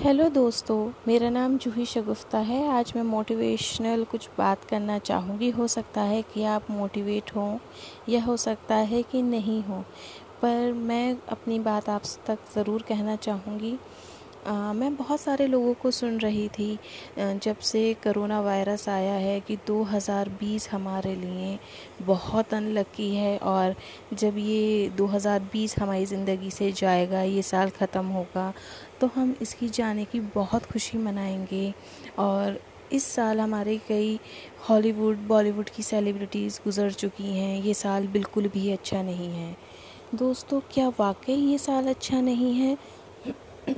Hello दोस्तों, मेरा नाम जूही शगुफ्ता है। आज मैं मोटिवेशनल कुछ बात करना चाहूँगी। हो सकता है कि आप मोटिवेट हों या हो सकता है कि नहीं हो, पर मैं अपनी बात आप तक ज़रूर कहना चाहूँगी। मैं बहुत सारे लोगों को सुन रही थी जब से करोना वायरस आया है कि 2020 हमारे लिए बहुत अनलकी है और जब ये 2020 हमारी ज़िंदगी से जाएगा, ये साल ख़त्म होगा तो हम इसकी जाने की बहुत खुशी मनाएँगे और इस साल हमारे कई हॉलीवुड, बॉलीवुड की सेलिब्रिटीज़ गुज़र चुकी हैं। ये साल बिल्कुल भी अच्छा नहीं है। दोस्तों, क्या वाकई ये साल अच्छा नहीं है?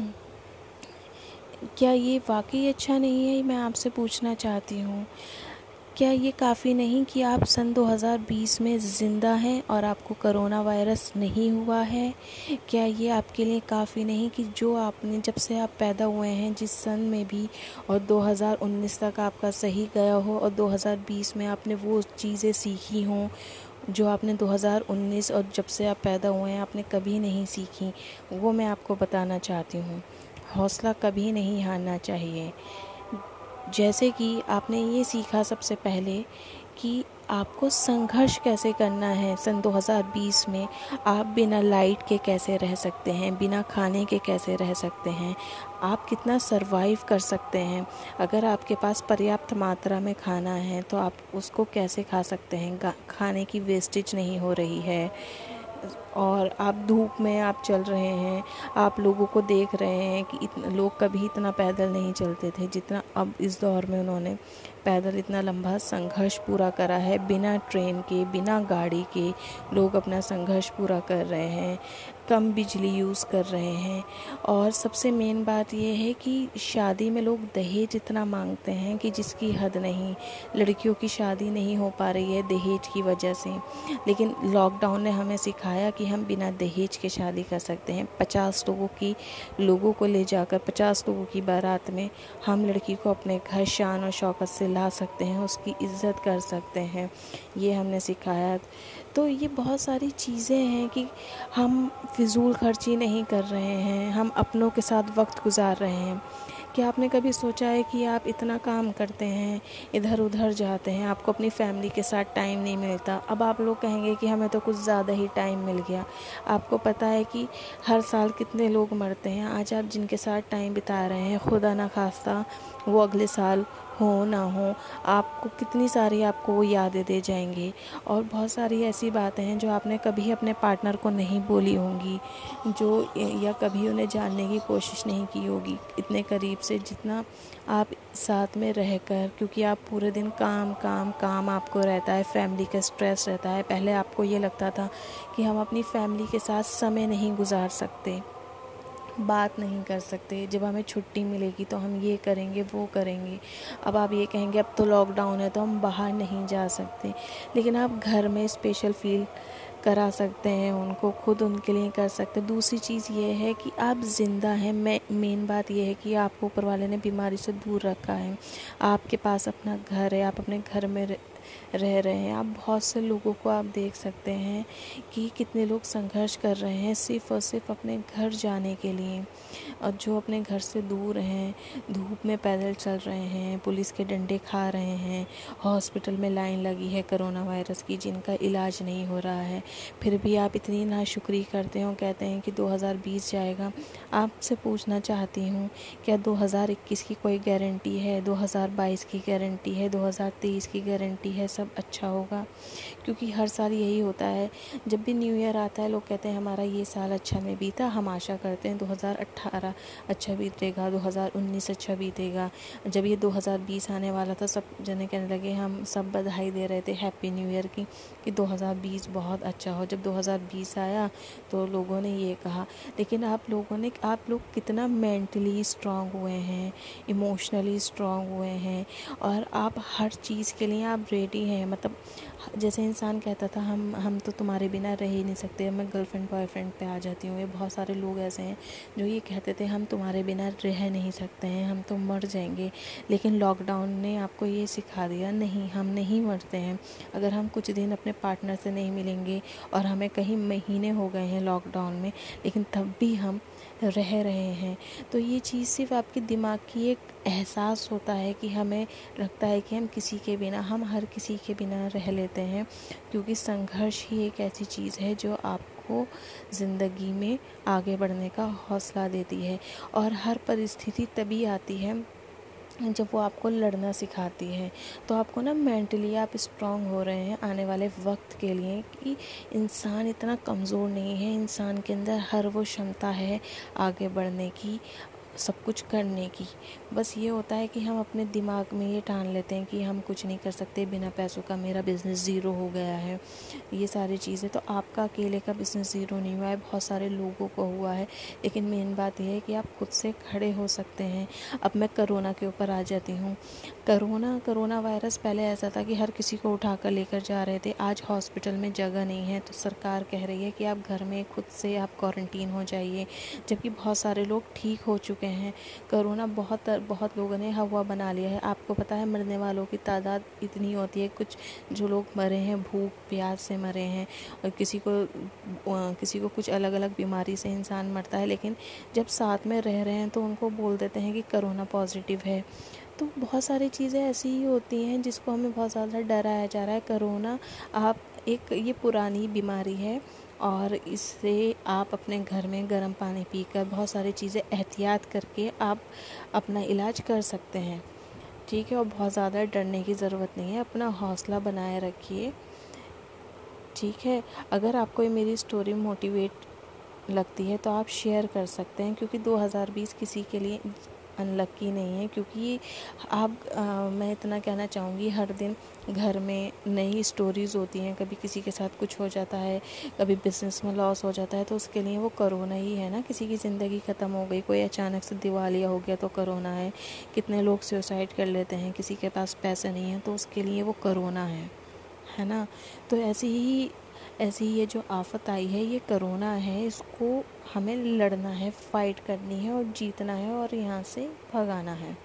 क्या ये वाकई अच्छा नहीं है? मैं आपसे पूछना चाहती हूँ। क्या ये काफ़ी नहीं कि आप सन 2020 में ज़िंदा हैं और आपको करोना वायरस नहीं हुआ है? क्या ये आपके लिए काफ़ी नहीं कि जो आपने, जब से आप पैदा हुए हैं, जिस सन में भी और 2019 तक आपका सही गया हो और 2020 में आपने वो चीज़ें सीखी हों जो आपने 2019 और जब से आप पैदा हुए हैं, आपने कभी नहीं सीखी, वो मैं आपको बताना चाहती हूँ। हौसला कभी नहीं हारना चाहिए। जैसे कि आपने ये सीखा सबसे पहले कि आपको संघर्ष कैसे करना है। सन 2020 में आप बिना लाइट के कैसे रह सकते हैं, बिना खाने के कैसे रह सकते हैं, आप कितना सरवाइव कर सकते हैं। अगर आपके पास पर्याप्त मात्रा में खाना है तो आप उसको कैसे खा सकते हैं? खाने की वेस्टेज नहीं हो रही है। और आप धूप में आप चल रहे हैं, आप लोगों को देख रहे हैं कि इतना लोग कभी इतना पैदल नहीं चलते थे जितना अब इस दौर में उन्होंने पैदल इतना लंबा संघर्ष पूरा करा है। बिना ट्रेन के, बिना गाड़ी के लोग अपना संघर्ष पूरा कर रहे हैं, कम बिजली यूज़ कर रहे हैं। और सबसे मेन बात यह है कि शादी में लोग दहेज इतना मांगते हैं कि जिसकी हद नहीं, लड़कियों की शादी नहीं हो पा रही है दहेज की वजह से। लेकिन लॉकडाउन ने हमें सिखाया कि हम बिना दहेज के शादी कर सकते हैं। पचास लोगों की, लोगों को ले जाकर, पचास लोगों की बारात में हम लड़की को अपने घर शान और शौकत से ला सकते हैं, उसकी इज़्ज़त कर सकते हैं। ये हमने सिखाया। तो ये बहुत सारी चीज़ें हैं कि हम फिजूल खर्ची नहीं कर रहे हैं, हम अपनों के साथ वक्त गुजार रहे हैं। क्या आपने कभी सोचा है कि आप इतना काम करते हैं, इधर उधर जाते हैं, आपको अपनी फैमिली के साथ टाइम नहीं मिलता? अब आप लोग कहेंगे कि हमें तो कुछ ज़्यादा ही टाइम मिल गया। आपको पता है कि हर साल कितने लोग मरते हैं। आज आप जिनके साथ टाइम बिता रहे हैं, खुदा ना खास्ता, वो अगले साल हो, ना हो, आपको कितनी सारी आपको वो यादें दे जाएँगी। और बहुत सारी ऐसी बातें हैं जो आपने कभी अपने पार्टनर को नहीं बोली होंगी, जो या कभी उन्हें जानने की कोशिश नहीं की होगी। इतने करीब से जितना आप साथ में रहकर, क्योंकि आप पूरे दिन काम काम काम आपको रहता है, फैमिली का स्ट्रेस रहता है। पहले आपको ये लगता था कि हम अपनी फैमिली के साथ समय नहीं गुजार सकते। बात नहीं कर सकते। जब हमें छुट्टी मिलेगी तो हम ये करेंगे, वो करेंगे। अब आप ये कहेंगे, अब तो लॉकडाउन है तो हम बाहर नहीं जा सकते। लेकिन आप घर में स्पेशल फील करा सकते हैं, उनको खुद उनके लिए कर सकते हैं। दूसरी चीज़ ये है कि आप ज़िंदा हैं। मैं मेन बात यह है कि आपको ऊपर वाले ने बीमारी से दूर रखा है। आपके पास अपना घर है, आप अपने घर में रह रहे हैं। आप बहुत से लोगों को आप देख सकते हैं कि कितने लोग संघर्ष कर रहे हैं सिर्फ़ और सिर्फ़ अपने घर जाने के लिए। और जो अपने घर से दूर हैं, धूप में पैदल चल रहे हैं, पुलिस के डंडे खा रहे हैं, हॉस्पिटल में लाइन लगी है कोरोना वायरस की, जिनका इलाज नहीं हो रहा है, फिर भी आप इतनी नाशुक्री करते हो, कहते हैं कि 2020 जाएगा। आपसे पूछना चाहती हूँ, क्या 2021 की कोई गारंटी है? 2022 की गारंटी है? 2023 की गारंटी है, सब अच्छा होगा। क्योंकि हर साल यही होता है, जब भी न्यू ईयर आता है, लोग कहते हैं, हमारा ये साल अच्छा में बीता। हम आशा करते हैं 2018 अच्छा बीतेगा 2019 अच्छा बीतेगा। जब ये 2020 आने वाला था, सब जने कहने लगे, हम सब बधाई दे रहे थे हैप्पी न्यू ईयर की, कि 2020 बहुत अच्छा हो। जब 2020 आया तो लोगों ने ये कहा। लेकिन आप लोगों ने, आप लोग कितना मेंटली स्ट्रांग हुए हैं इमोशनली स्ट्रांग हुए हैं, और आप हर चीज़ के लिए आप रेडी है मतलब जैसे इंसान कहता था, हम हम तो तुम्हारे बिना रह ही नहीं सकते, मैं गर्लफ्रेंड बॉयफ्रेंड पे आ जाती हूँ। ये बहुत सारे लोग ऐसे हैं जो ये कहते थे, हम तुम्हारे बिना रह नहीं सकते हैं, हम तो मर जाएँगे। लेकिन लॉकडाउन ने आपको ये सिखा दिया, नहीं, हम नहीं मरते हैं। अगर हम कुछ दिन अपने पार्टनर से नहीं मिलेंगे और हमें कहीं महीने हो गए हैं लॉकडाउन में, लेकिन तब भी हम रह रहे हैं। तो ये चीज़ सिर्फ़ आपके दिमाग की एक एहसास होता है कि हमें लगता है कि हम किसी के बिना, हम हर किसी के बिना रह लेते हैं, क्योंकि संघर्ष ही एक ऐसी चीज़ है जो आपको ज़िंदगी में आगे बढ़ने का हौसला देती है। और हर परिस्थिति तभी आती है जब वो आपको लड़ना सिखाती है। तो आपको ना मेंटली आप स्ट्रांग हो रहे हैं आने वाले वक्त के लिए कि इंसान इतना कमज़ोर नहीं है, इंसान के अंदर हर वो क्षमता है आगे बढ़ने की। सब कुछ करने की। बस ये होता है कि हम अपने दिमाग में ये ठान लेते हैं कि हम कुछ नहीं कर सकते बिना पैसों का, मेरा बिज़नेस ज़ीरो हो गया है। ये सारी चीज़ें तो आपका अकेले का बिज़नेस ज़ीरो नहीं हुआ है, बहुत सारे लोगों को हुआ है। लेकिन मेन बात यह है कि आप खुद से खड़े हो सकते हैं। अब मैं करोना के ऊपर आ जाती हूँ। करोना करोना वायरस पहले ऐसा था कि हर किसी को उठा कर लेकर जा रहे थे। आज हॉस्पिटल में जगह नहीं है तो सरकार कह रही है कि आप घर में खुद से आप क्वारंटीन हो जाइए। जबकि बहुत सारे लोग ठीक हो चुके चुके हैं। कोरोना बहुत बहुत लोगों ने हवा बना लिया है। आपको पता है मरने वालों की तादाद इतनी होती है, कुछ जो लोग मरे हैं, भूख, प्यास से मरे हैं, और किसी को किसी को कुछ अलग अलग बीमारी से इंसान मरता है, लेकिन जब साथ में रह रहे हैं तो उनको बोल देते हैं कि करोना पॉजिटिव है। तो बहुत सारी चीज़ें ऐसी ही होती हैं, जिसको हमें बहुत ज़्यादा डराया जा रहा है। करोना आप एक, ये पुरानी बीमारी है और इससे आप अपने घर में गर्म पानी पीकर बहुत सारी चीज़ें एहतियात करके आप अपना इलाज कर सकते हैं। ठीक है, और बहुत ज़्यादा डरने की ज़रूरत नहीं है, अपना हौसला बनाए रखिए। ठीक है, अगर आपको ये मेरी स्टोरी मोटिवेट लगती है तो आप शेयर कर सकते हैं, क्योंकि 2020 किसी के लिए अनलक्की नहीं है क्योंकि आप आ, मैं इतना कहना चाहूँगी हर दिन घर में नई स्टोरीज़ होती हैं कभी किसी के साथ कुछ हो जाता है कभी बिज़नेस में लॉस हो जाता है तो उसके लिए वो करोना ही है ना किसी की ज़िंदगी ख़त्म हो गई कोई अचानक से दिवालिया हो गया तो करोना है कितने लोग सुसाइड कर लेते हैं किसी के पास पैसे नहीं है तो उसके लिए वो करोना है है ना? तो ऐसे ही ऐसी ये जो आफत आई है, ये करोना है, इसको हमें लड़ना है फाइट करनी है और जीतना है और यहाँ से भगाना है।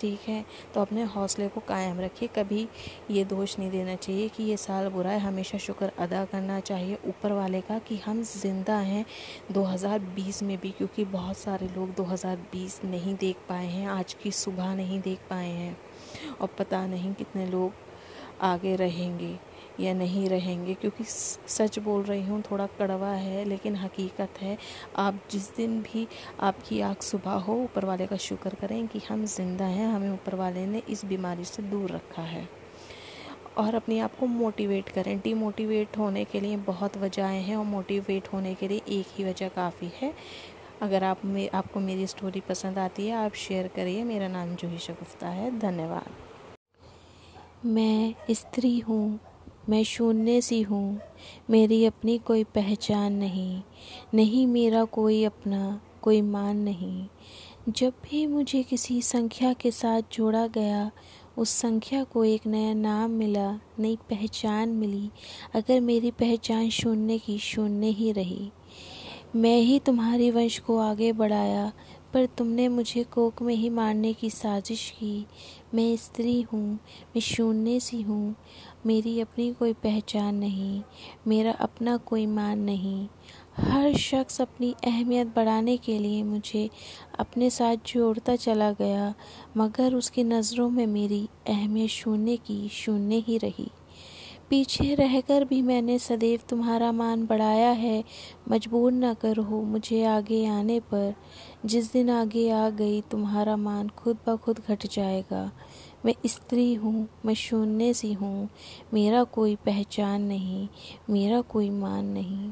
ठीक है? तो अपने हौसले को कायम रखिए, कभी ये दोष नहीं देना चाहिए कि ये साल बुरा है। हमेशा शुक्र अदा करना चाहिए ऊपर वाले का कि हम ज़िंदा हैं 2020 में भी, क्योंकि बहुत सारे लोग 2020 नहीं देख पाए हैं, आज की सुबह नहीं देख पाए हैं और पता नहीं कितने लोग आगे रहेंगे। या नहीं रहेंगे, क्योंकि सच बोल रही हूँ, थोड़ा कड़वा है, लेकिन हकीकत है, आप जिस दिन भी आपकी आँख सुबह हो, ऊपर वाले का शुक्र करें कि हम ज़िंदा हैं, हमें ऊपर वाले ने इस बीमारी से दूर रखा है। और अपने आप को मोटिवेट करें। डीमोटिवेट होने के लिए बहुत वजहें हैं, और मोटिवेट होने के लिए एक ही वजह काफ़ी है। अगर आप में, आपको मेरी स्टोरी पसंद आती है, आप शेयर करिए। मेरा नाम जूही शगुफ्ता है। धन्यवाद। मैं स्त्री हूँ। मैं शून्य सी हूँ। मेरी अपनी कोई पहचान नहीं। नहीं मेरा कोई अपना, कोई मान नहीं। जब भी मुझे किसी संख्या के साथ जोड़ा गया, उस संख्या को एक नया नाम मिला, नई पहचान मिली। अगर मेरी पहचान शून्य की, शून्य ही रही। मैं ही तुम्हारी वंश को आगे बढ़ाया। पर तुमने मुझे कोक में ही मारने की साजिश की। मैं स्त्री हूँ, मैं शून्य सी हूँ। मेरी अपनी कोई पहचान नहीं, मेरा अपना कोई मान नहीं। हर शख्स अपनी अहमियत बढ़ाने के लिए मुझे अपने साथ जोड़ता चला गया, मगर उसकी नज़रों में मेरी अहमियत शून्य की शून्य ही रही। पीछे रहकर भी मैंने सदैव तुम्हारा मान बढ़ाया है। मजबूर न करो मुझे आगे आने पर। जिस दिन आगे आ गई, तुम्हारा मान खुद ब खुद घट जाएगा। मैं स्त्री हूँ, मैं शून्य सी हूँ। मेरा कोई पहचान नहीं, मेरा कोई मान नहीं।